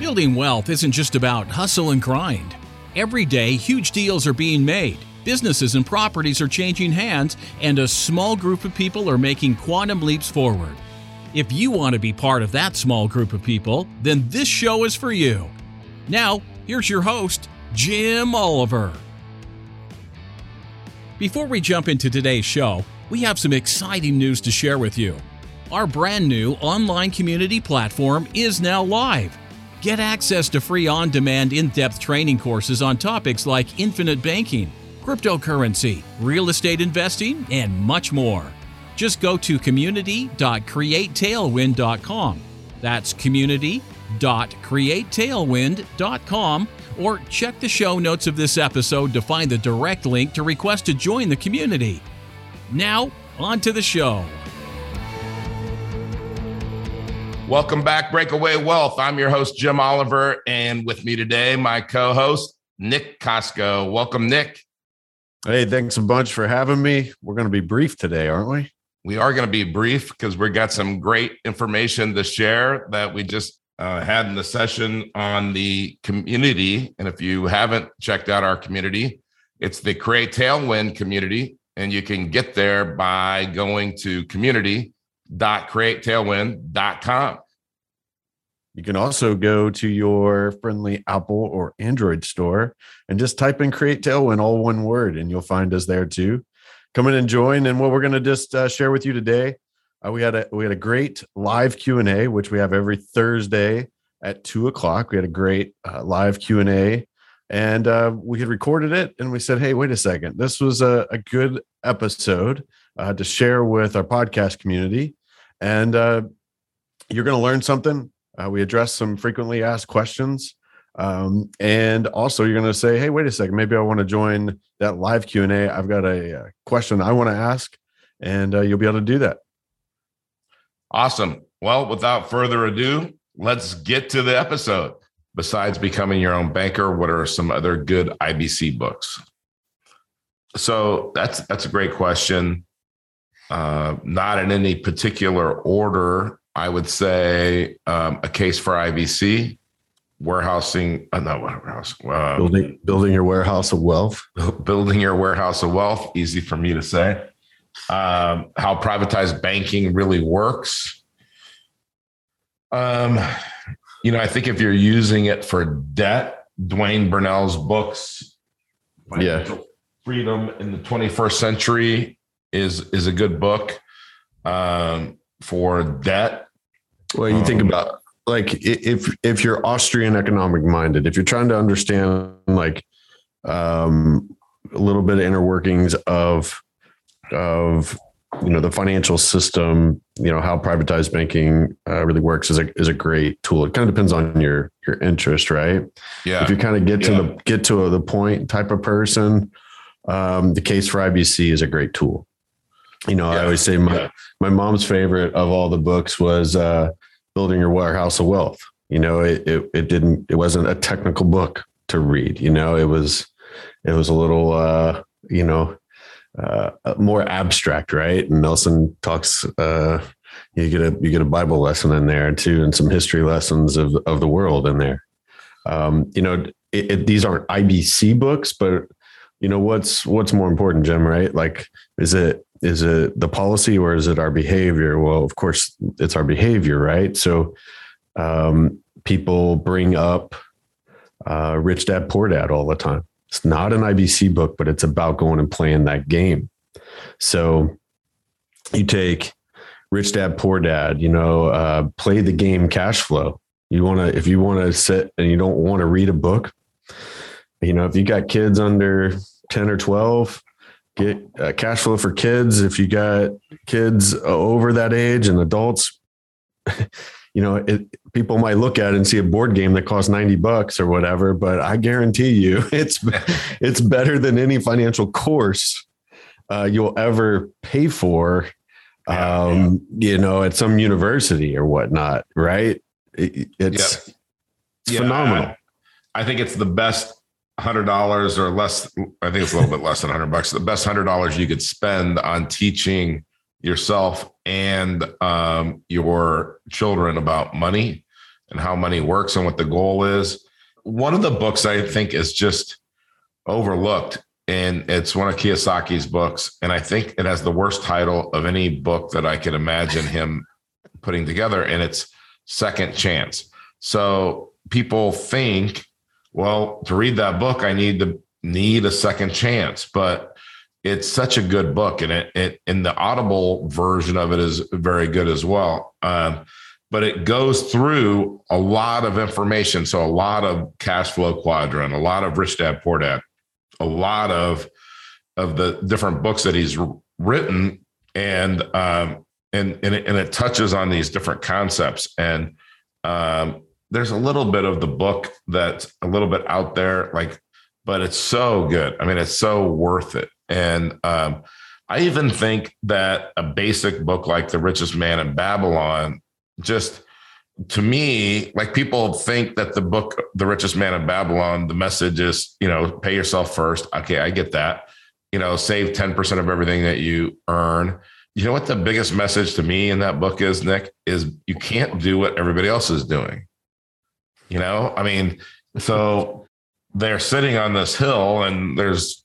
Building wealth isn't just about hustle and grind. Every day, huge deals are being made. Businesses and properties are changing hands, and a small group of people are making quantum leaps forward. If you want to be part of that small group of people, then this show is for you. Now, here's your host, Jim Oliver. Before we jump into today's show, we have some exciting news to share with you. Our brand new online community platform is now live. Get access to free on demand in depth training courses on topics like infinite banking, cryptocurrency, real estate investing, and much more. Just go to community.createtailwind.com. That's community.createtailwind.com or check the show notes of this episode to find the direct link to request to join the community. Now, on to the show. Welcome back, Breakaway Wealth. I'm your host, Jim Oliver, and with me today, my co host, Nick Costco. Welcome, Nick. Hey, thanks a bunch for having me. We're going to be brief today, aren't we? We are going to be brief because we've got some great information to share that we just uh, had in the session on the community. And if you haven't checked out our community, it's the Create Tailwind community. And you can get there by going to community.createtailwind.com. You can also go to your friendly Apple or Android store and just type in Create Tailwind, all one word, and you'll find us there too. Come in and join. And what we're going to just uh, share with you today, uh, we had a we had a great live Q and A, which we have every Thursday at two o'clock. We had a great uh, live Q and A, and uh, we had recorded it, and we said, "Hey, wait a second, this was a, a good episode uh, to share with our podcast community, and uh, you're going to learn something." Uh, we address some frequently asked questions. Um, and also you're going to say, Hey, wait a second. Maybe I want to join that live Q and A. I've got a, a question I want to ask and uh, you'll be able to do that. Awesome. Well, without further ado, let's get to the episode. Besides becoming your own banker, what are some other good IBC books? So that's that's a great question. Uh, not in any particular order. I would say um, a case for IBC, warehousing, uh, not warehouse, uh, building, building your warehouse of wealth, building your warehouse of wealth. Easy for me to say. Um, how privatized banking really works. Um, you know, I think if you're using it for debt, Dwayne Burnell's books, yeah, freedom in the 21st century is is a good book. Um, for debt. Well, you um, think about like if if you're Austrian economic minded, if you're trying to understand like um, a little bit of inner workings of of you know the financial system, you know how privatized banking uh, really works is a is a great tool. It kind of depends on your your interest, right? Yeah. If you kind of get yeah. to the get to the point type of person, um, the case for IBC is a great tool. You know, yeah. I always say my yeah. my mom's favorite of all the books was uh, building your warehouse of wealth. You know, it, it it didn't it wasn't a technical book to read. You know, it was it was a little uh, you know uh, more abstract, right? And Nelson talks. Uh, you get a you get a Bible lesson in there too, and some history lessons of of the world in there. Um, you know, it, it, these aren't IBC books, but you know what's what's more important, Jim? Right? Like, is it is it the policy or is it our behavior? Well, of course, it's our behavior, right? So um, people bring up uh, Rich Dad Poor Dad all the time. It's not an IBC book, but it's about going and playing that game. So you take Rich Dad Poor Dad, you know, uh, play the game cash flow. You want to, if you want to sit and you don't want to read a book, you know, if you got kids under 10 or 12, get uh, cash flow for kids if you got kids over that age and adults you know it, people might look at it and see a board game that costs 90 bucks or whatever but i guarantee you it's it's better than any financial course uh, you'll ever pay for um, yeah. you know at some university or whatnot right it, it's, yep. it's phenomenal I, I think it's the best hundred dollars or less. I think it's a little bit less than hundred bucks. The best hundred dollars you could spend on teaching yourself and um, your children about money and how money works and what the goal is. One of the books I think is just overlooked, and it's one of Kiyosaki's books. And I think it has the worst title of any book that I could imagine him putting together, and it's Second Chance. So people think, well, to read that book, I need to need a second chance, but it's such a good book, and it, it and the Audible version of it is very good as well. Um, but it goes through a lot of information. So a lot of cash flow quadrant, a lot of rich dad, poor dad, a lot of of the different books that he's written, and um, and and it, and it touches on these different concepts. And um, there's a little bit of the book that's a little bit out there, like, but it's so good. I mean, it's so worth it. And um, I even think that a basic book like The Richest Man in Babylon just to me, like people think that the book, The Richest Man in Babylon, the message is, you know, pay yourself first. Okay, I get that. You know, save 10% of everything that you earn. You know what the biggest message to me in that book is, Nick, is you can't do what everybody else is doing. You know, I mean, so they're sitting on this hill and there's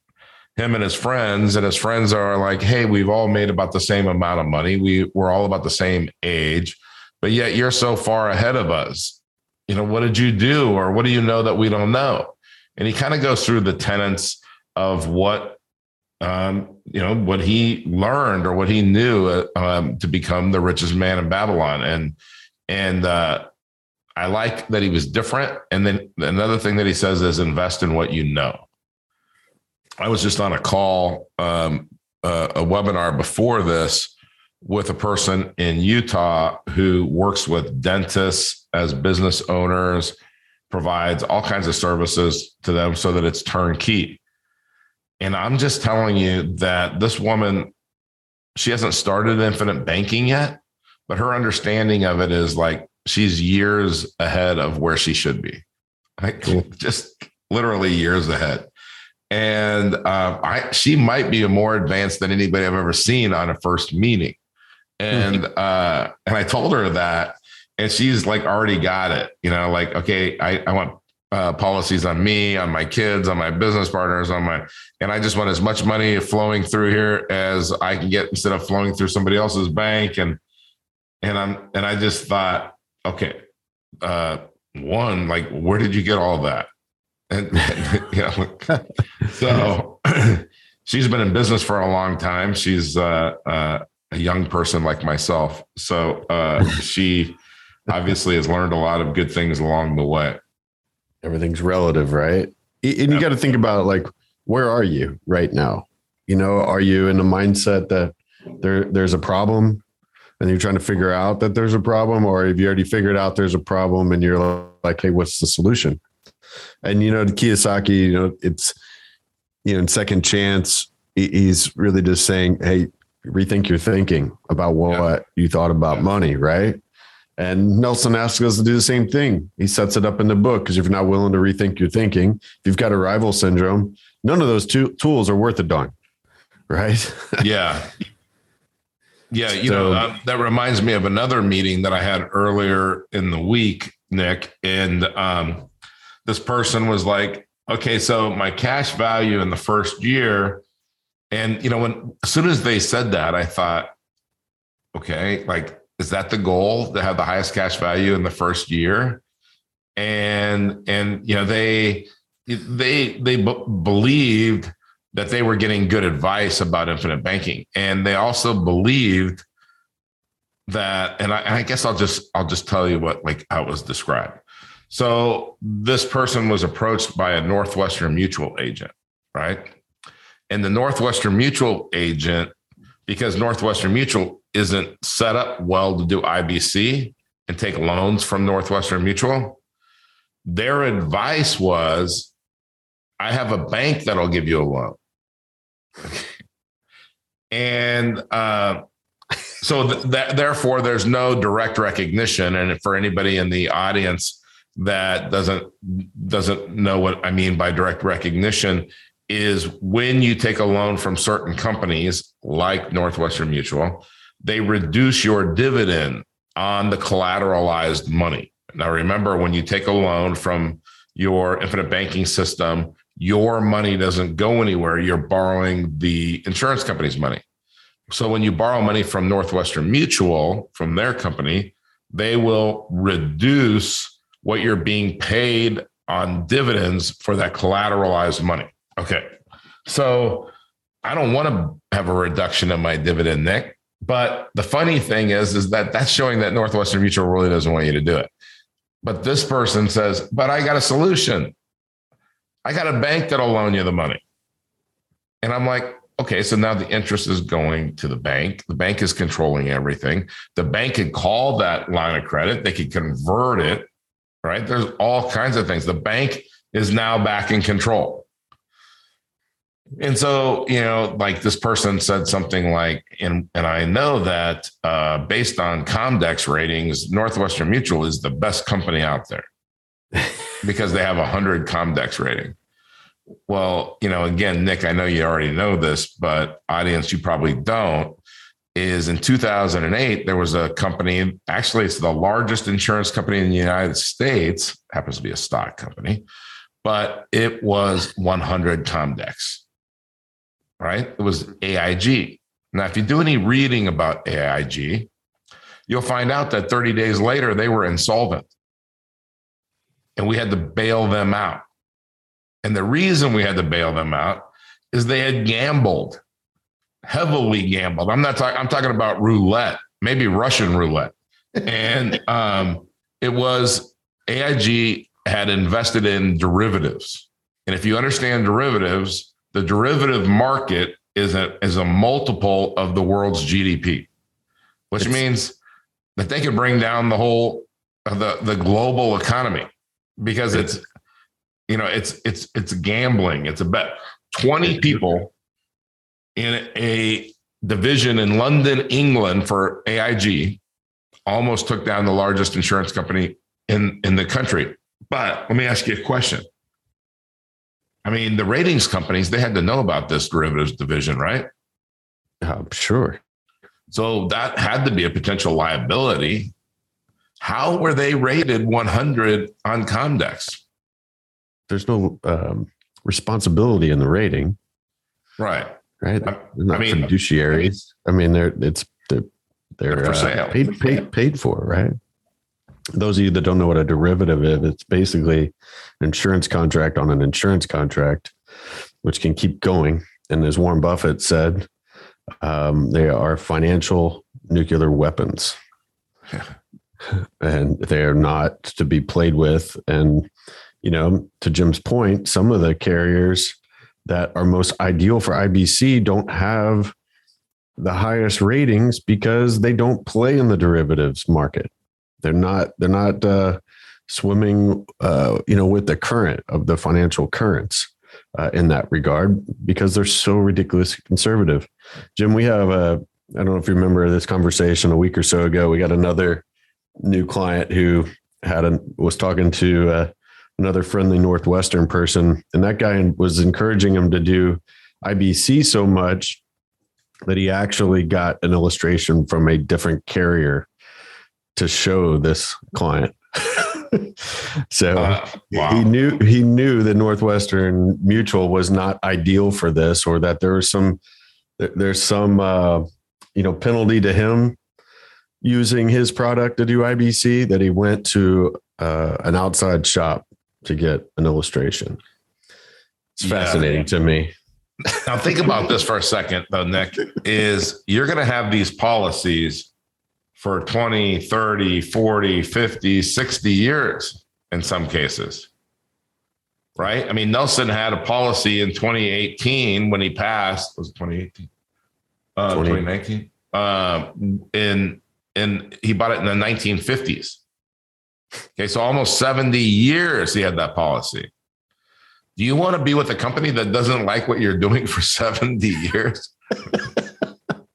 him and his friends, and his friends are like, Hey, we've all made about the same amount of money. We we're all about the same age but yet you're so far ahead of us. You know, what did you do? Or what do you know that we don't know? And he kind of goes through the tenets of what, um, you know, what he learned or what he knew uh, um, to become the richest man in Babylon. And, and, uh, I like that he was different. And then another thing that he says is invest in what you know. I was just on a call, um, uh, a webinar before this with a person in Utah who works with dentists as business owners, provides all kinds of services to them so that it's turnkey. And I'm just telling you that this woman, she hasn't started infinite banking yet, but her understanding of it is like she's years ahead of where she should be. Like just literally years ahead. And uh, I, she might be more advanced than anybody I've ever seen on a first meeting and uh and i told her that and she's like already got it you know like okay i i want uh, policies on me on my kids on my business partners on my and i just want as much money flowing through here as i can get instead of flowing through somebody else's bank and and i'm and i just thought okay uh one like where did you get all that and you know so she's been in business for a long time she's uh uh a young person like myself. So uh, she obviously has learned a lot of good things along the way. Everything's relative, right? And you got to think about like, where are you right now? You know, are you in a mindset that there there's a problem and you're trying to figure out that there's a problem, or have you already figured out there's a problem and you're like, hey, what's the solution? And you know, Kiyosaki, you know, it's you know, in second chance, he's really just saying, hey, rethink your thinking about what yeah. you thought about yeah. money, right? And Nelson asks us to do the same thing. He sets it up in the book because if you're not willing to rethink your thinking, if you've got arrival syndrome, none of those two tools are worth a darn, right? yeah. Yeah, you so, know, uh, that reminds me of another meeting that I had earlier in the week, Nick. And um, this person was like, okay, so my cash value in the first year and you know, when as soon as they said that, I thought, okay, like, is that the goal to have the highest cash value in the first year? And and you know, they they they b- believed that they were getting good advice about infinite banking, and they also believed that. And I, I guess I'll just I'll just tell you what like how it was described. So this person was approached by a Northwestern Mutual agent, right? and the Northwestern Mutual agent, because Northwestern Mutual isn't set up well to do IBC and take loans from Northwestern Mutual, their advice was I have a bank that'll give you a loan. and uh, so th- th- therefore there's no direct recognition and for anybody in the audience that doesn't doesn't know what I mean by direct recognition is when you take a loan from certain companies like Northwestern Mutual, they reduce your dividend on the collateralized money. Now, remember, when you take a loan from your infinite banking system, your money doesn't go anywhere. You're borrowing the insurance company's money. So when you borrow money from Northwestern Mutual, from their company, they will reduce what you're being paid on dividends for that collateralized money. Okay. So I don't want to have a reduction in my dividend, Nick. But the funny thing is, is that that's showing that Northwestern Mutual really doesn't want you to do it. But this person says, but I got a solution. I got a bank that'll loan you the money. And I'm like, okay, so now the interest is going to the bank. The bank is controlling everything. The bank could call that line of credit, they could convert it, right? There's all kinds of things. The bank is now back in control. And so, you know, like this person said something like, and and I know that uh, based on Comdex ratings, Northwestern Mutual is the best company out there because they have a hundred Comdex rating. Well, you know, again, Nick, I know you already know this, but audience, you probably don't. Is in 2008, there was a company, actually, it's the largest insurance company in the United States, happens to be a stock company, but it was 100 Comdex right? It was AIG. Now, if you do any reading about AIG, you'll find out that 30 days later, they were insolvent and we had to bail them out. And the reason we had to bail them out is they had gambled, heavily gambled. I'm not talking, I'm talking about roulette, maybe Russian roulette. And um, it was AIG had invested in derivatives. And if you understand derivatives, the derivative market is a is a multiple of the world's GDP, which it's, means that they could bring down the whole the the global economy because it's you know it's it's it's gambling. It's a bet. Twenty people in a division in London, England for AIG almost took down the largest insurance company in in the country. But let me ask you a question. I mean, the ratings companies, they had to know about this derivatives division, right? Uh, sure. So that had to be a potential liability. How were they rated 100 on Comdex? There's no um, responsibility in the rating. Right. Right. I, I mean, fiduciaries. I mean, they're, it's, they're, they're, they're uh, paid, paid, paid for, right? those of you that don't know what a derivative is, it's basically an insurance contract on an insurance contract, which can keep going. And as Warren Buffett said, um, they are financial nuclear weapons. And they are not to be played with. And, you know, to Jim's point, some of the carriers that are most ideal for IBC don't have the highest ratings because they don't play in the derivatives market. They're not they're not uh, swimming uh, you know with the current of the financial currents uh, in that regard because they're so ridiculously conservative. Jim, we have a I don't know if you remember this conversation a week or so ago. We got another new client who had a was talking to uh, another friendly Northwestern person, and that guy was encouraging him to do IBC so much that he actually got an illustration from a different carrier to show this client. so uh, wow. he knew he knew that Northwestern Mutual was not ideal for this, or that there was some there's some uh, you know penalty to him using his product to do IBC. That he went to uh, an outside shop to get an illustration. It's yeah. fascinating to me. Now think about this for a second, though, Nick. Is you're going to have these policies for 20, 30, 40, 50, 60 years in some cases. Right? I mean, Nelson had a policy in 2018 when he passed, was it 2018? Uh, 2019. Um, in and he bought it in the 1950s. Okay, so almost 70 years he had that policy. Do you want to be with a company that doesn't like what you're doing for 70 years?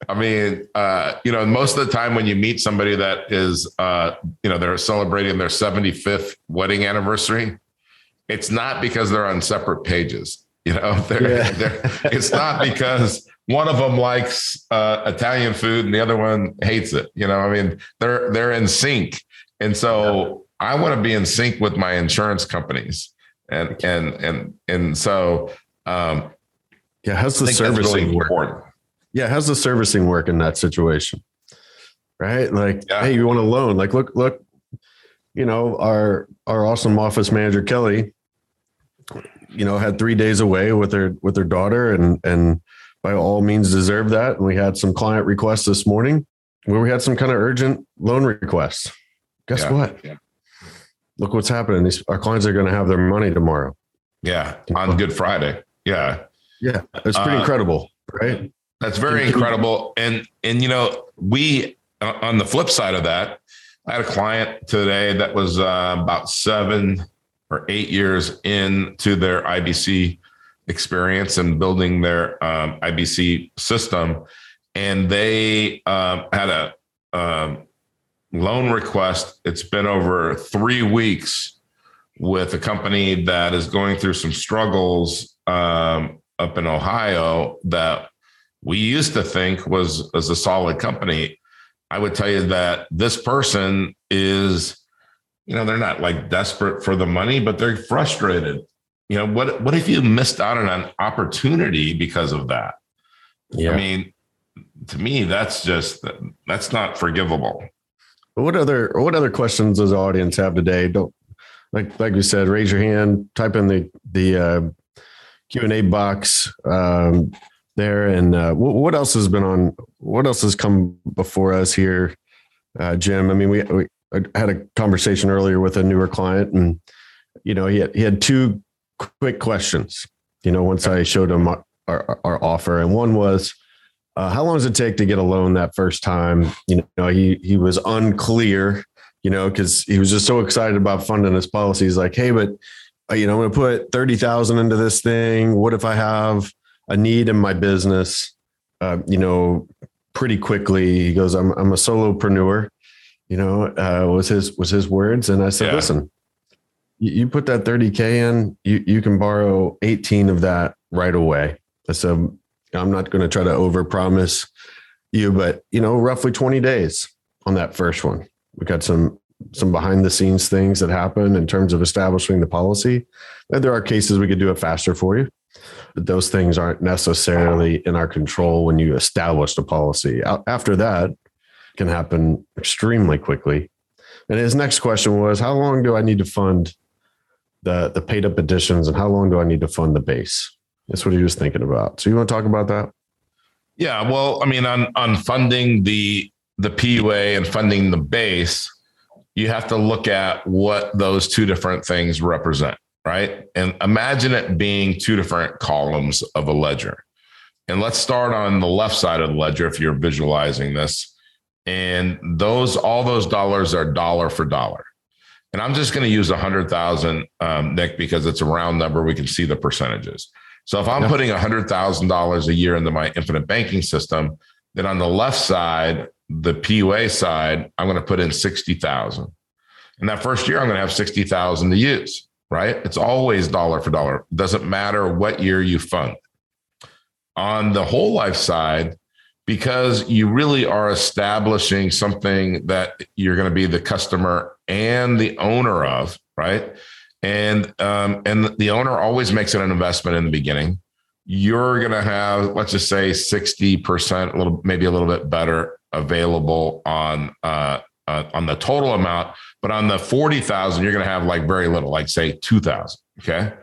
I mean, uh, you know, most of the time when you meet somebody that is, uh, you know, they're celebrating their 75th wedding anniversary, it's not because they're on separate pages. You know, they're, yeah. they're, it's not because one of them likes uh, Italian food and the other one hates it. You know, I mean, they're they're in sync, and so I want to be in sync with my insurance companies. And and and and so um yeah, how's the servicing really work? Important. Yeah, how's the servicing work in that situation? Right? Like, yeah. hey, you want a loan? Like, look, look, you know, our our awesome office manager Kelly, you know, had three days away with her with her daughter and and by all means deserve that. And we had some client requests this morning where we had some kind of urgent loan requests. Guess yeah. what? Yeah. Look what's happening. These our clients are going to have their money tomorrow. Yeah, on Good Friday. Yeah, yeah, it's pretty uh, incredible, right? That's very incredible. And and you know, we uh, on the flip side of that, I had a client today that was uh, about seven or eight years into their IBC experience and building their um, IBC system, and they um, had a um, loan request. It's been over three weeks with a company that is going through some struggles um, up in Ohio that we used to think was was a solid company. I would tell you that this person is, you know, they're not like desperate for the money, but they're frustrated you know what what if you missed out on an opportunity because of that? Yeah. i mean to me that's just that's not forgivable. What other what other questions does the audience have today? Don't like like we said raise your hand type in the the uh, q&a box um, there and uh, what, what, else has been on what else has come before us here uh, jim? I mean we, we had a conversation earlier with a newer client and you know he had, he had two quick questions. You know, once I showed him our, our, our offer, and one was, uh, how long does it take to get a loan that first time? You know, he he was unclear. You know, because he was just so excited about funding his policy. He's like, hey, but uh, you know, I'm going to put thirty thousand into this thing. What if I have a need in my business? Uh, you know, pretty quickly. He goes, I'm I'm a solopreneur. You know, uh, was his was his words, and I said, yeah. listen, you put that 30k in you you can borrow 18 of that right away. So i'm not going to try to over promise you but you know roughly 20 days on that first one. We got some some behind the scenes things that happen in terms of establishing the policy. And there are cases we could do it faster for you but those things aren't necessarily in our control when you establish the policy. After that can happen extremely quickly. And his next question was how long do i need to fund the the paid up additions and how long do I need to fund the base? That's what he was thinking about. So you want to talk about that? Yeah, well, I mean, on on funding the the PUA and funding the base, you have to look at what those two different things represent, right? And imagine it being two different columns of a ledger. And let's start on the left side of the ledger if you're visualizing this. And those all those dollars are dollar for dollar. And I'm just going to use a hundred thousand, um, Nick, because it's a round number. We can see the percentages. So if I'm putting a hundred thousand dollars a year into my infinite banking system, then on the left side, the PUA side, I'm going to put in sixty thousand. And that first year, I'm going to have sixty thousand to use. Right? It's always dollar for dollar. Doesn't matter what year you fund. On the whole life side, because you really are establishing something that you're going to be the customer and the owner of, right? And um, and the owner always makes it an investment in the beginning. You're going to have, let's just say, sixty percent, a little, maybe a little bit better available on uh, uh, on the total amount, but on the forty thousand, you're going to have like very little, like say two thousand. Okay,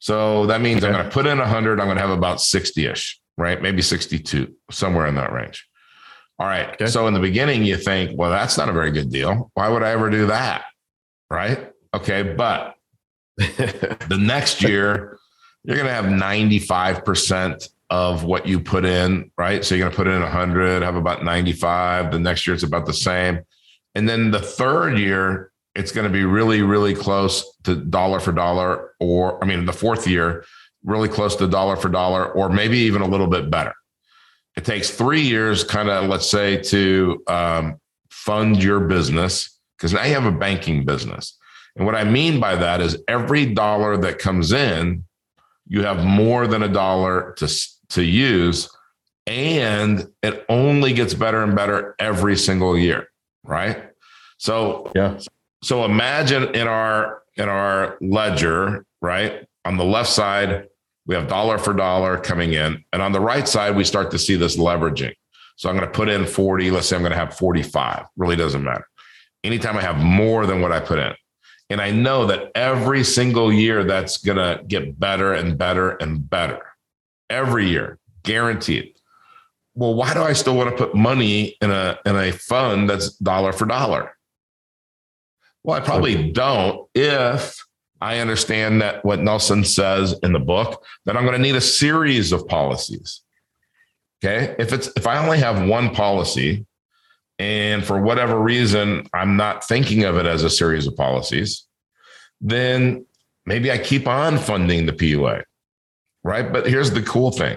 so that means. I'm going to put in a hundred. I'm going to have about sixty ish right? Maybe 62, somewhere in that range. All right. Okay. So in the beginning, you think, well, that's not a very good deal. Why would I ever do that? Right. Okay. But the next year, you're going to have 95% of what you put in, right? So you're going to put in 100, have about 95. The next year, it's about the same. And then the third year, it's going to be really, really close to dollar for dollar. Or, I mean, the fourth year, really close to dollar for dollar, or maybe even a little bit better. It takes three years, kind of, let's say, to um, fund your business because now you have a banking business. And what I mean by that is every dollar that comes in, you have more than a dollar to, to use. And it only gets better and better every single year. Right. So, yeah. So imagine in our in our ledger, right? On the left side, we have dollar for dollar coming in. And on the right side, we start to see this leveraging. So I'm going to put in 40. Let's say I'm going to have 45. Really doesn't matter. Anytime I have more than what I put in. And I know that every single year that's going to get better and better and better. Every year, guaranteed. Well, why do I still want to put money in a in a fund that's dollar for dollar? Well, I probably don't if I understand that what Nelson says in the book that I'm going to need a series of policies. Okay. If it's if I only have one policy and for whatever reason I'm not thinking of it as a series of policies, then maybe I keep on funding the PUA. Right. But here's the cool thing.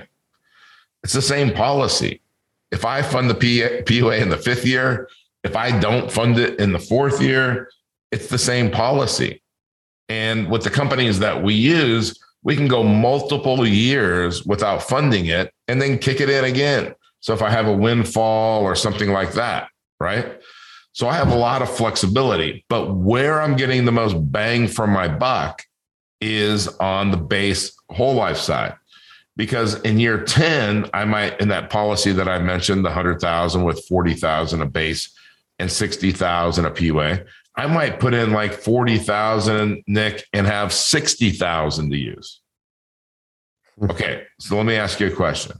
It's the same policy. If I fund the PUA in the fifth year, if I don't fund it in the fourth year, it's the same policy. And with the companies that we use, we can go multiple years without funding it and then kick it in again. So if I have a windfall or something like that, right? So I have a lot of flexibility, but where I'm getting the most bang for my buck is on the base whole life side. Because in year 10, I might, in that policy that I mentioned, the 100,000 with 40,000 a base and 60,000 a PUA, I might put in like 40,000, Nick, and have 60,000 to use. Hmm. Okay. So let me ask you a question.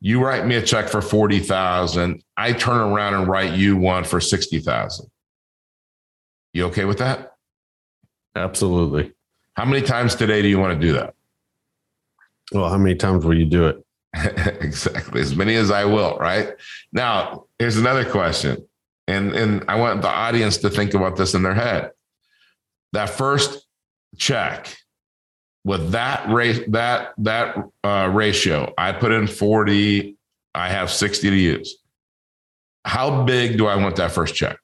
You write me a check for 40,000. I turn around and write you one for 60,000. You okay with that? Absolutely. How many times today do you want to do that? Well, how many times will you do it? exactly. As many as I will, right? Now, here's another question and and I want the audience to think about this in their head. That first check with that rate that that uh, ratio, I put in forty. I have sixty to use. How big do I want that first check?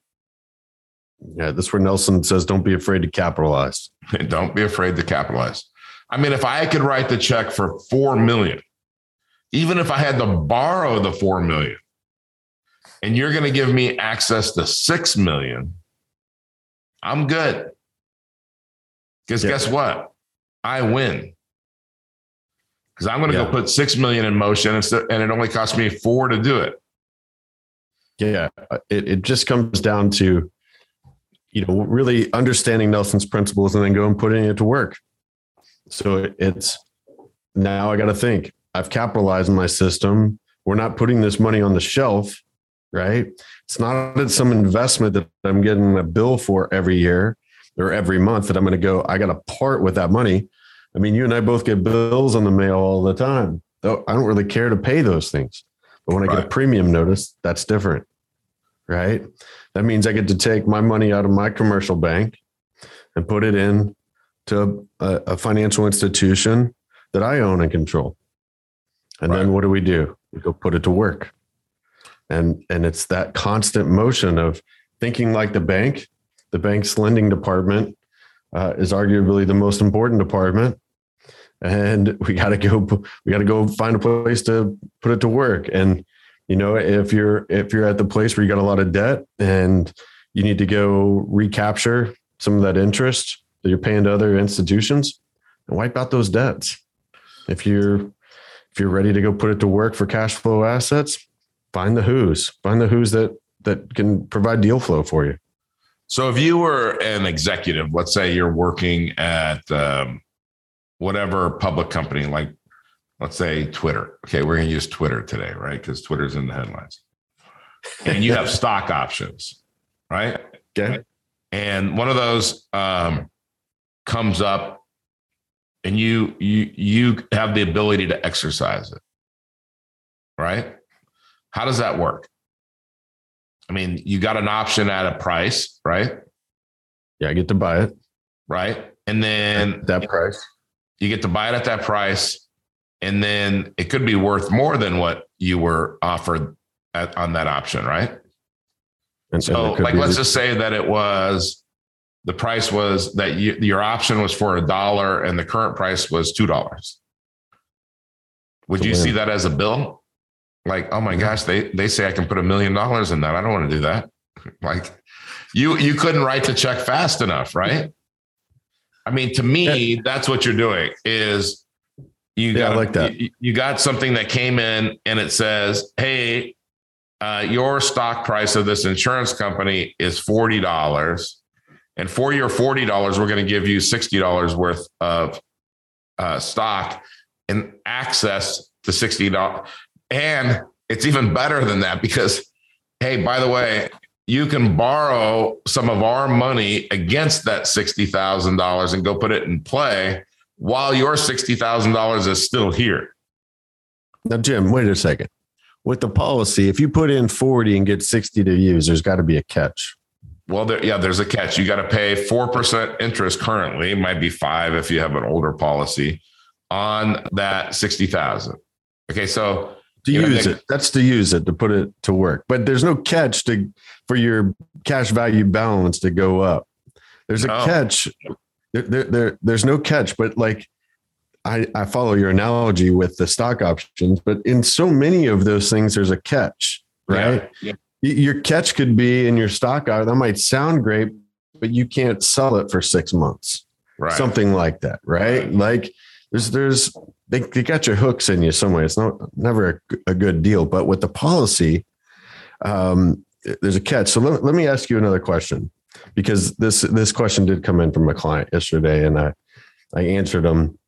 Yeah, this where Nelson says, "Don't be afraid to capitalize." Don't be afraid to capitalize. I mean, if I could write the check for four million, even if I had to borrow the four million, and you're going to give me access to 6 million, I'm good. Because yeah. guess what? I win. Because I'm going to yeah. go put 6 million in motion and it only cost me four to do it. Yeah. Uh, it, it just comes down to, you know, really understanding Nelson's principles and then go and putting it to work. So it's now I got to think I've capitalized my system. We're not putting this money on the shelf right? It's not some investment that I'm getting a bill for every year or every month that I'm going to go, I got to part with that money. I mean, you and I both get bills on the mail all the time. Though I don't really care to pay those things. But when I get a premium notice, that's different. Right. That means I get to take my money out of my commercial bank and put it in to a, a financial institution that I own and control. And right. then what do we do? We go put it to work and and it's that constant motion of thinking like the bank the bank's lending department uh, is arguably the most important department. And we got to go we got to go find a place to put it to work. And you know if you're if you're at the place where you got a lot of debt and you need to go recapture some of that interest that you're paying to other institutions and wipe out those debts. If you're if you're ready to go put it to work for cash flow assets find the who's, find the who's that that can provide deal flow for you. So if you were an executive, let's say you're working at um, whatever public company, like let's say Twitter. Okay, we're going to use Twitter today, right? Because Twitter's in the headlines. And you have stock options, right? Okay. And one of those um, comes up, and you you you have the ability to exercise it, right? How does that work? I mean, you got an option at a price, right? Yeah, I get to buy it. Right. And then at that price. You get to buy it at that price. And then it could be worth more than what you were offered at, on that option, right? And so, like, let's just say that it was the price was that you, your option was for a dollar and the current price was two dollars. Would you see that as a bill? Like, oh my gosh, they they say I can put a million dollars in that. I don't want to do that. like, you you couldn't write the check fast enough, right? I mean, to me, that's what you're doing. Is you got I like that. You, you got something that came in and it says, "Hey, uh, your stock price of this insurance company is forty dollars, and for your forty dollars, we're going to give you sixty dollars worth of uh, stock and access to sixty dollars." And it's even better than that because, hey, by the way, you can borrow some of our money against that sixty thousand dollars and go put it in play while your sixty thousand dollars is still here. Now, Jim, wait a second. With the policy, if you put in 40 and get 60 to use, there's got to be a catch. Well, there, yeah, there's a catch. You got to pay four percent interest currently. It might be five if you have an older policy on that sixty thousand. Okay, so To You use it. That's to use it to put it to work. But there's no catch to for your cash value balance to go up. There's a No. catch. There, there, there- there's no catch, but like I, I follow your analogy with the stock options, but in so many of those things, there's a catch, right? Yeah, Y- Your catch could be in your stock. Uh, that might sound great, but you can't sell it for six months. right. Something like that? Right. Like there's there's they, they got your hooks in you some way. It's not never a, a good deal. But with the policy, um, there's a catch. So let, let me ask you another question because this this question did come in from a client yesterday, and I I answered him.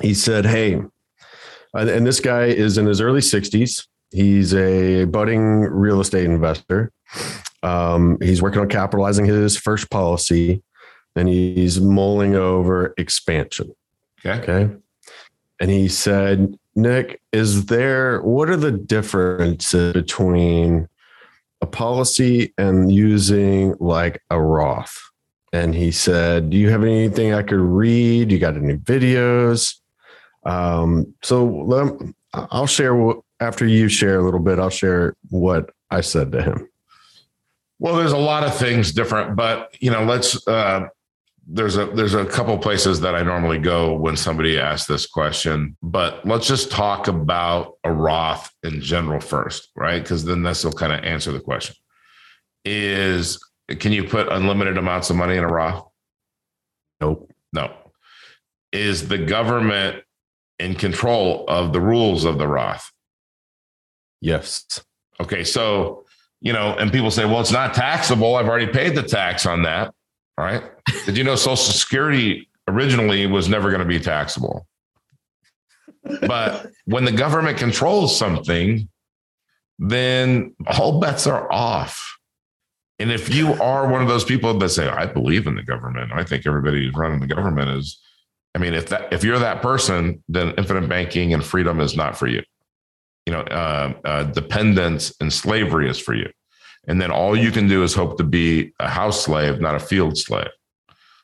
He said, "Hey," and this guy is in his early 60s. He's a budding real estate investor. Um, he's working on capitalizing his first policy, and he's mulling over expansion. Okay. Okay. And he said, Nick, is there, what are the differences between a policy and using like a Roth? And he said, Do you have anything I could read? You got any videos? Um, so I'll share what, after you share a little bit, I'll share what I said to him. Well, there's a lot of things different, but you know, let's. Uh, there's a there's a couple places that I normally go when somebody asks this question, but let's just talk about a Roth in general first, right? Because then this will kind of answer the question. Is can you put unlimited amounts of money in a Roth? Nope. No. Is the government in control of the rules of the Roth? Yes. Okay, so you know, and people say, well, it's not taxable. I've already paid the tax on that. All right. Did you know Social Security originally was never going to be taxable? But when the government controls something, then all bets are off. And if you are one of those people that say, I believe in the government, I think everybody who's running the government is, I mean, if that if you're that person, then infinite banking and freedom is not for you you know, uh, uh, dependence and slavery is for you. And then all you can do is hope to be a house slave, not a field slave.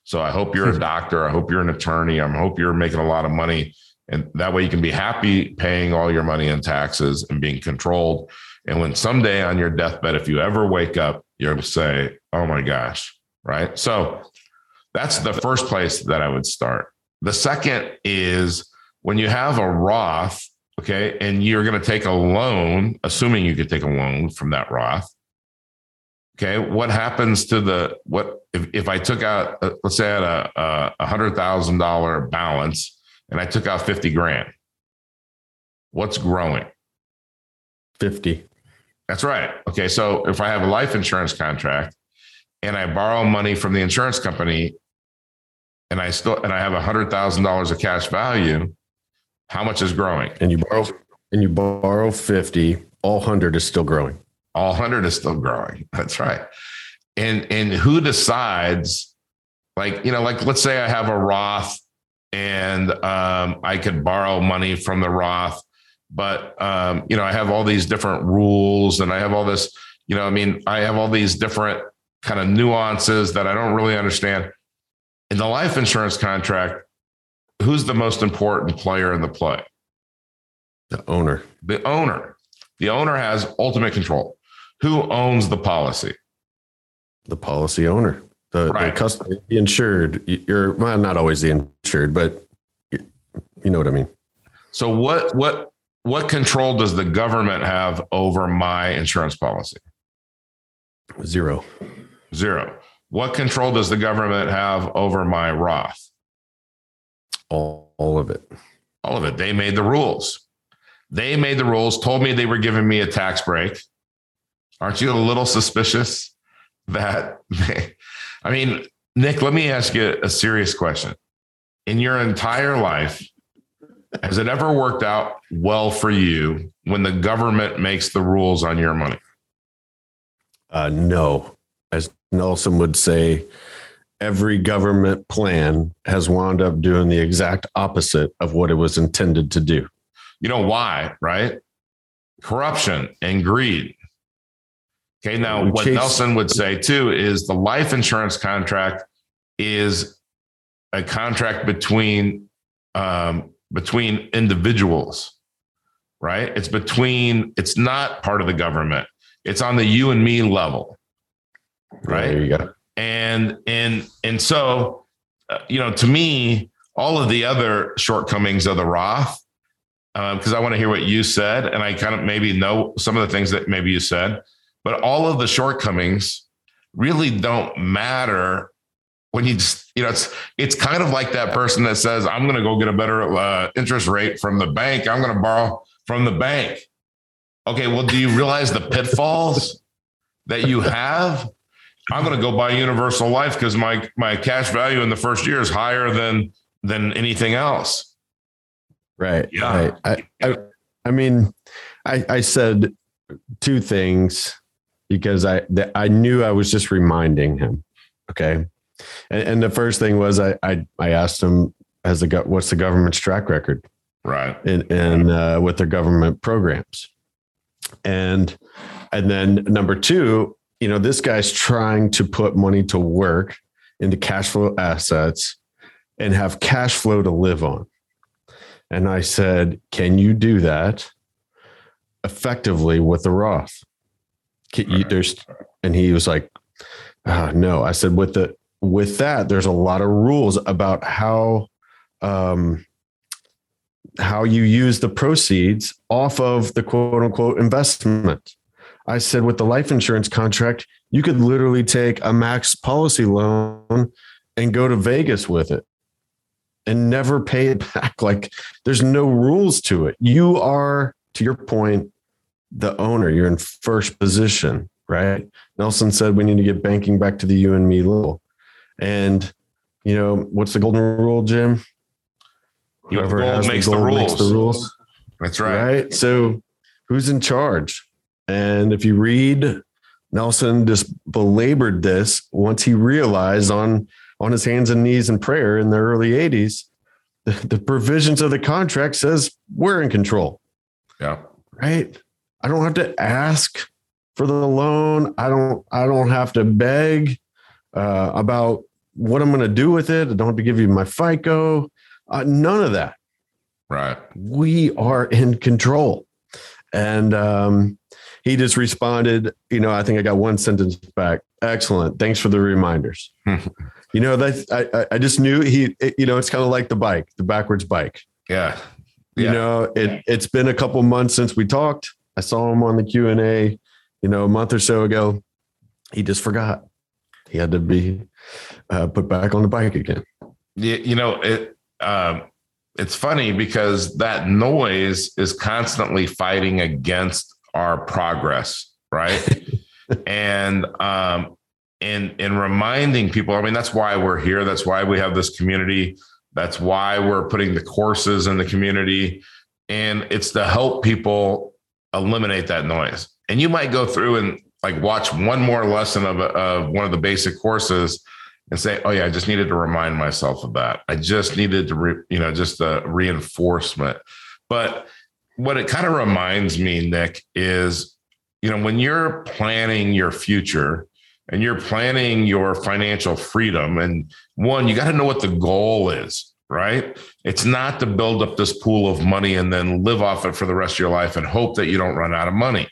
So I hope you're a hmm. doctor. I hope you're an attorney. I hope you're making a lot of money. And that way you can be happy paying all your money in taxes and being controlled. And when someday on your deathbed, if you ever wake up, you'll say, oh my gosh, right? So that's the first place that I would start. The second is when you have a Roth, okay, and you're going to take a loan, assuming you could take a loan from that Roth. Okay, what happens to the what if, if I took out, uh, let's say I had a a hundred thousand dollar balance and I took out fifty grand? What's growing? 50. That's right. Okay, so if I have a life insurance contract and I borrow money from the insurance company, and I still and I have a hundred thousand dollars of cash value, how much is growing? And you borrow and you borrow 50, all 100 is still growing. All 100 is still growing. That's right. And and who decides like you know like let's say i have a roth and um, i could borrow money from the roth but um, you know i have all these different rules and i have all this you know i mean i have all these different kind of nuances that i don't really understand. In the life insurance contract who's the most important player in the play? The owner. the owner. The owner has ultimate control who owns the policy the policy owner, the, Right. the customer, the insured. You're well, not always the insured, but you, you know what I mean. so what what what control does the government have over my insurance policy Zero. Zero. What control does the government have over my Roth? All, all of it. All of it. They made the rules. They made the rules, told me they were giving me a tax break. Aren't you a little suspicious that they, I mean, Nick, let me ask you a serious question. In your entire life, has it ever worked out well for you when the government makes the rules on your money? Uh, no. As Nelson would say, every government plan has wound up doing the exact opposite of what it was intended to do. You know why, right? Corruption and greed. Okay. Now, what chase- Nelson would say too is the life insurance contract is a contract between um, between individuals, right? It's between. It's not part of the government. It's on the you and me level, right? There you go. And and and so, uh, you know, to me, all of the other shortcomings of the Roth because um, I want to hear what you said, and I kind of maybe know some of the things that maybe you said, but all of the shortcomings really don't matter when you just you know it's it's kind of like that person that says I'm going to go get a better uh, interest rate from the bank. I'm going to borrow from the bank. Okay, well, do you realize the pitfalls that you have? I'm going to go buy universal life because my my cash value in the first year is higher than than anything else. Right. Yeah. Right. I, I, I mean, I, I said two things because I, I knew I was just reminding him. Okay. And, and the first thing was I, I, I asked him, has the what's the government's track record? Right. And, and uh, with their government programs. And, and then number two, you know, this guy's trying to put money to work into cash flow assets and have cash flow to live on. And I said, Can you do that effectively with the Roth? You, there's, and he was like, oh, No. I said, With the, with that, there's a lot of rules about how, um, how you use the proceeds off of the quote unquote investment. I said, with the life insurance contract, you could literally take a max policy loan and go to Vegas with it and never pay it back. Like there's no rules to it. You are, to your point, the owner. You're in first position, right? Nelson said we need to get banking back to the you and me level. And you know, what's the golden rule, Jim? Whoever has makes the, gold the rules. Makes the rules. That's right. Right. So who's in charge? And if you read Nelson just belabored this once he realized on on his hands and knees in prayer in the early 80s, the, the provisions of the contract says we're in control. Yeah. Right. I don't have to ask for the loan. I don't, I don't have to beg uh, about what I'm going to do with it. I don't have to give you my FICO. Uh, none of that. Right. We are in control. And um, he just responded, you know, I think I got one sentence back. Excellent. Thanks for the reminders. You know, that I, I just knew he, it, you know, it's kind of like the bike, the backwards bike. Yeah. yeah. You know, it, it's been a couple months since we talked. I saw him on the Q and A, you know, a month or so ago. He just forgot. He had to be uh, put back on the bike again. Yeah, you know, it, um, it's funny because that noise is constantly fighting against our progress, right? and um, and and reminding people. I mean, that's why we're here. That's why we have this community. That's why we're putting the courses in the community, and it's to help people eliminate that noise. And you might go through and like watch one more lesson of, of one of the basic courses and say, "Oh yeah, I just needed to remind myself of that. I just needed to, re, you know, just a reinforcement." But what it kind of reminds me, Nick, is you know when you're planning your future and you're planning your financial freedom and one you got to know what the goal is right? It's not to build up this pool of money and then live off it for the rest of your life and hope that you don't run out of money.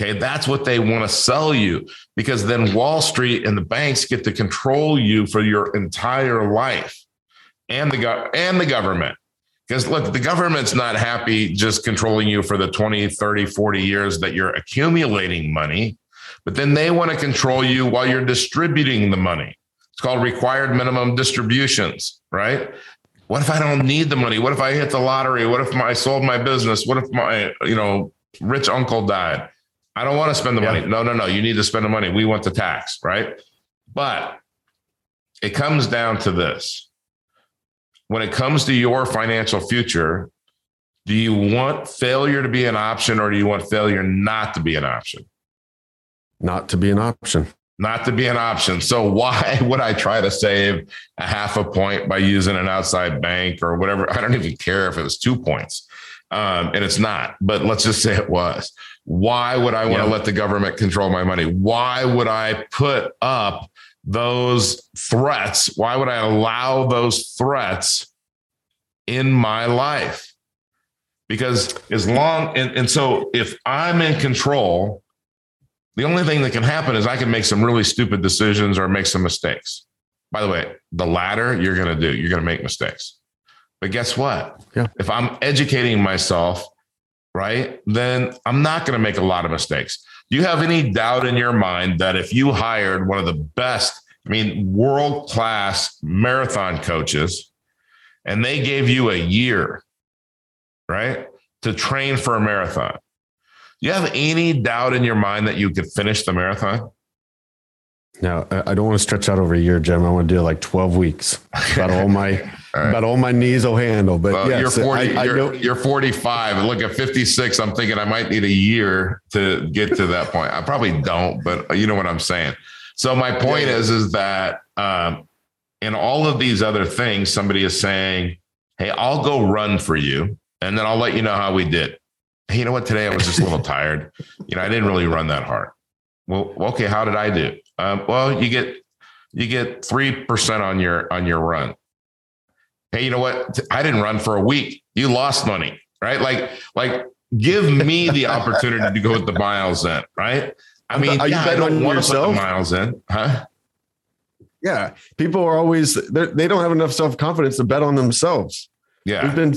Okay that's what they want to sell you because then wall street and the banks get to control you for your entire life and the go- and the government. Because look the government's not happy just controlling you for the 20 30 40 years that you're accumulating money but then they want to control you while you're distributing the money. It's called required minimum distributions, right? What if I don't need the money? What if I hit the lottery? What if my, I sold my business? What if my, you know, rich uncle died? I don't want to spend the yeah. money. No, no, no. You need to spend the money. We want the tax, right? But it comes down to this. When it comes to your financial future, do you want failure to be an option or do you want failure not to be an option? Not to be an option. Not to be an option. So why would I try to save a half a point by using an outside bank or whatever? I don't even care if it was two points. Um, and it's not, but let's just say it was. Why would I want to let the government control my money? Why would I put up those threats? Why would I allow those threats in my life? Because as long and, and so if I'm in control, the only thing that can happen is I can make some really stupid decisions or make some mistakes. By the way, the latter you're going to do, you're going to make mistakes. But guess what? Yeah. If I'm educating myself, right, then I'm not going to make a lot of mistakes. Do you have any doubt in your mind that if you hired one of the best, I mean, world class marathon coaches, and they gave you a year, right, to train for a marathon, you have any doubt in your mind that you could finish the marathon? No, I don't want to stretch out over a year, Jim. I want to do like 12 weeks. About all my all about all my knees will handle. But well, yes, you're 40, I, you're, I you're 45. Look at 56. I'm thinking I might need a year to get to that point. I probably don't, but you know what I'm saying. So my point yeah. is, is that um, in all of these other things, somebody is saying, Hey, I'll go run for you. And then I'll let you know how we did hey, you know what? Today I was just a little tired. You know, I didn't really run that hard. Well, okay, how did I do? Um, well, you get you get three percent on your on your run. Hey, you know what? I didn't run for a week. You lost money, right? Like like give me the opportunity to go with the miles in, right? I mean, are you yeah, betting on yourself? miles in, huh? Yeah, people are always they don't have enough self confidence to bet on themselves. Yeah, we've been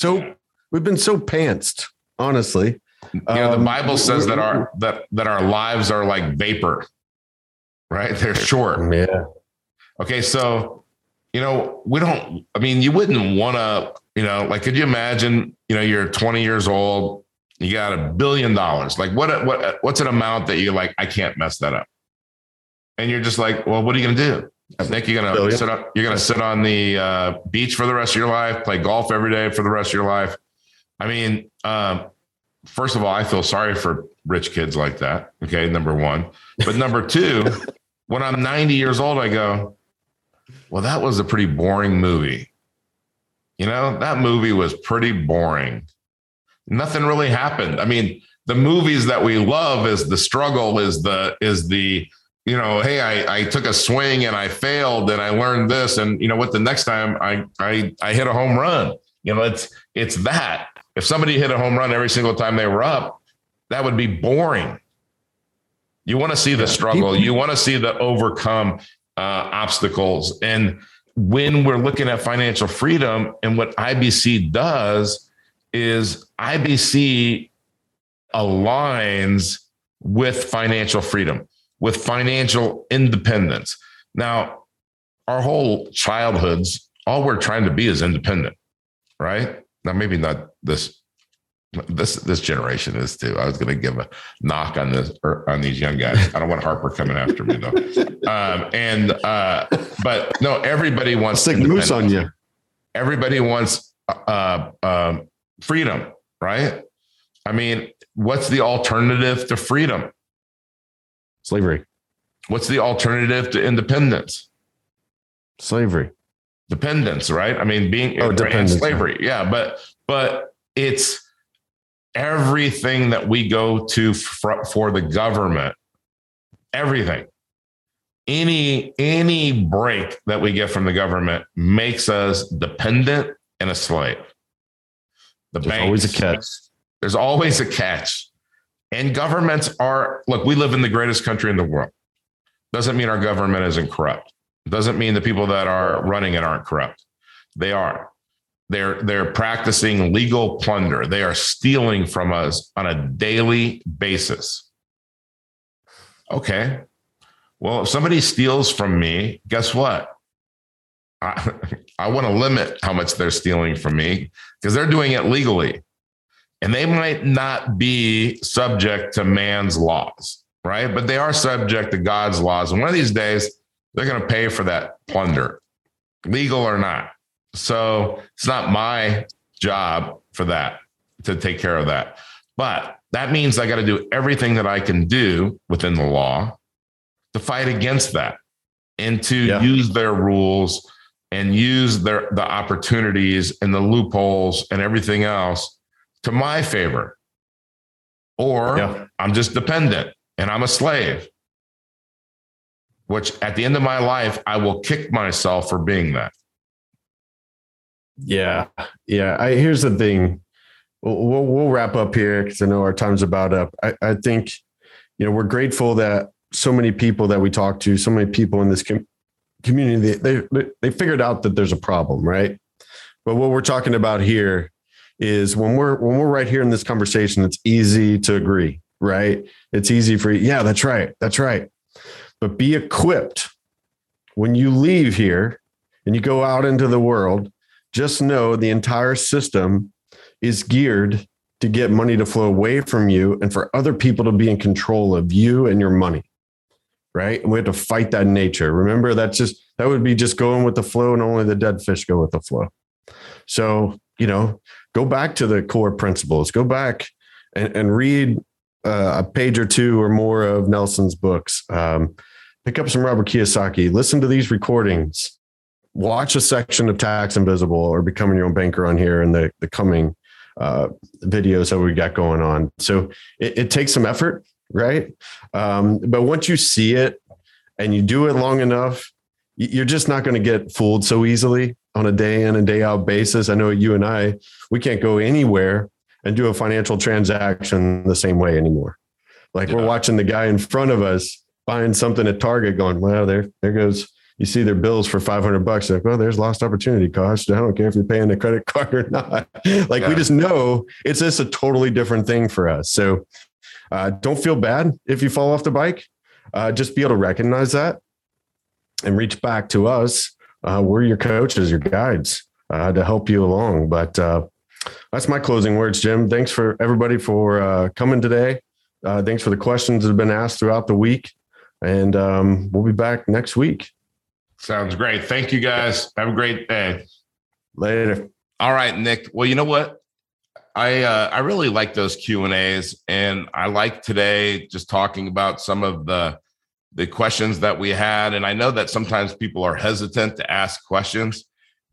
so we've been so pantsed honestly. You know, the um, Bible says that our that that our lives are like vapor, right? They're short. Yeah. Okay, so you know, we don't. I mean, you wouldn't want to. You know, like, could you imagine? You know, you're 20 years old. You got a billion dollars. Like, what? What? What's an amount that you're like? I can't mess that up. And you're just like, well, what are you going to do? I think you're gonna billion. sit on, you're gonna sit on the uh, beach for the rest of your life, play golf every day for the rest of your life. I mean, um, first of all, I feel sorry for rich kids like that. Okay, number one. But number two, when I'm 90 years old, I go, well, that was a pretty boring movie. You know, that movie was pretty boring. Nothing really happened. I mean, the movies that we love is the struggle, is the is the you know, hey, I, I took a swing and I failed and I learned this, and you know what? The next time I I I hit a home run. You know, it's it's that. If somebody hit a home run every single time they were up, that would be boring. You want to see the struggle. You want to see the overcome uh, obstacles. And when we're looking at financial freedom and what IBC does is IBC aligns with financial freedom, with financial independence. Now, our whole childhoods, all we're trying to be is independent, right? Now maybe not this this this generation is too. I was going to give a knock on this or on these young guys. I don't want Harper coming after me though. Um, and uh, but no, everybody wants stick moose on you. Everybody wants uh, um, freedom, right? I mean, what's the alternative to freedom? Slavery. What's the alternative to independence? Slavery dependence, right? I mean, being oh, dependence, slavery. Yeah. yeah, but but it's everything that we go to for, for the government. Everything. Any any break that we get from the government makes us dependent and a slave. The there's banks, always a catch. There's always a catch. And governments are look, we live in the greatest country in the world. Doesn't mean our government isn't corrupt. Doesn't mean the people that are running it aren't corrupt. They are. They're they're practicing legal plunder. They are stealing from us on a daily basis. Okay. Well, if somebody steals from me, guess what? I, I want to limit how much they're stealing from me because they're doing it legally. And they might not be subject to man's laws, right? But they are subject to God's laws. And one of these days, they're going to pay for that plunder, legal or not. So it's not my job for that to take care of that. But that means I got to do everything that I can do within the law to fight against that and to yeah. use their rules and use their the opportunities and the loopholes and everything else to my favor. Or yeah. I'm just dependent and I'm a slave. Which at the end of my life, I will kick myself for being that. Yeah. Yeah. I here's the thing. We'll, we'll wrap up here because I know our time's about up. I, I think, you know, we're grateful that so many people that we talk to, so many people in this com- community, they, they, they figured out that there's a problem, right? But what we're talking about here is when we're when we're right here in this conversation, it's easy to agree, right? It's easy for you. Yeah, that's right. That's right. But be equipped when you leave here and you go out into the world. Just know the entire system is geared to get money to flow away from you and for other people to be in control of you and your money. Right. And we have to fight that nature. Remember, that's just, that would be just going with the flow and only the dead fish go with the flow. So, you know, go back to the core principles, go back and, and read uh, a page or two or more of Nelson's books. Um, pick up some Robert Kiyosaki, listen to these recordings, watch a section of Tax Invisible or Becoming Your Own Banker on here in the, the coming uh, videos that we got going on. So it, it takes some effort, right? Um, but once you see it and you do it long enough, you're just not going to get fooled so easily on a day in and day out basis. I know you and I, we can't go anywhere and do a financial transaction the same way anymore. Like yeah. we're watching the guy in front of us buying something at Target going, well, there, there goes you see their bills for 500 bucks. Like, well, there's lost opportunity cost. I don't care if you're paying a credit card or not. like, yeah. we just know it's just a totally different thing for us. So, uh, don't feel bad if you fall off the bike. Uh, just be able to recognize that and reach back to us. Uh, we're your coaches, your guides uh, to help you along. But uh, that's my closing words, Jim. Thanks for everybody for uh, coming today. thanks for the questions that have been asked throughout the week. And um, we'll be back next week. Sounds great. Thank you guys. Have a great day. Later. All right, Nick. Well, you know what? I uh, I really like those Q and A's, and I like today just talking about some of the the questions that we had. And I know that sometimes people are hesitant to ask questions,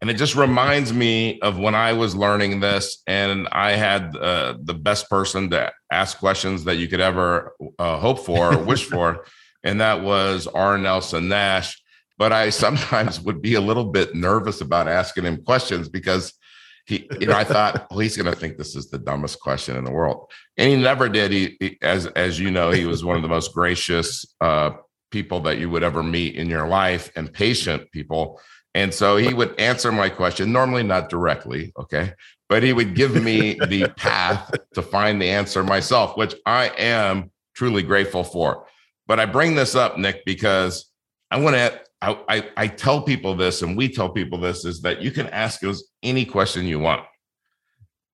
and it just reminds me of when I was learning this, and I had uh, the best person to ask questions that you could ever uh, hope for or wish for, and that was R. Nelson Nash but I sometimes would be a little bit nervous about asking him questions because he, you know, I thought, well, he's going to think this is the dumbest question in the world, and he never did. He, he as as you know, he was one of the most gracious uh, people that you would ever meet in your life, and patient people. And so he would answer my question, normally not directly, okay, but he would give me the path to find the answer myself, which I am truly grateful for. But I bring this up, Nick, because I want to I, I, I tell people this and we tell people this is that you can ask us any question you want.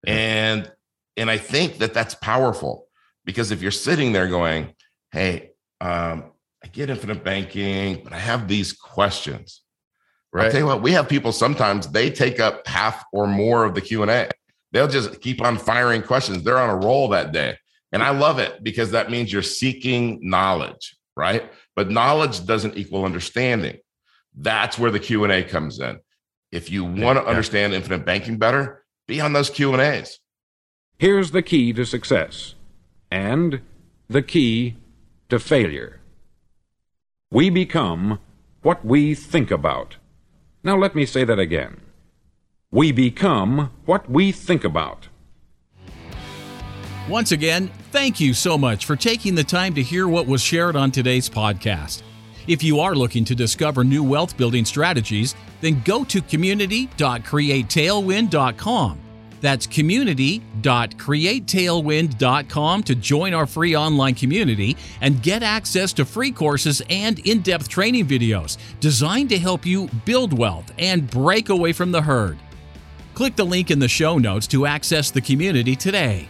And and I think that that's powerful because if you're sitting there going, "Hey, um, I get infinite banking, but I have these questions." Right. I'll tell you what, we have people sometimes they take up half or more of the Q and A. They'll just keep on firing questions. They're on a roll that day, and I love it because that means you're seeking knowledge, right? but knowledge doesn't equal understanding. That's where the q&a comes in. If you want to understand infinite banking better be on those q&as here's the key to success and the key to failure. We become what we think about. Now let me say that again. We become what we think about once again, thank you so much for taking the time to hear what was shared on today's podcast. If you are looking to discover new wealth building strategies, then go to community.createtailwind.com. That's community.createtailwind.com to join our free online community and get access to free courses and in depth training videos designed to help you build wealth and break away from the herd. Click the link in the show notes to access the community today.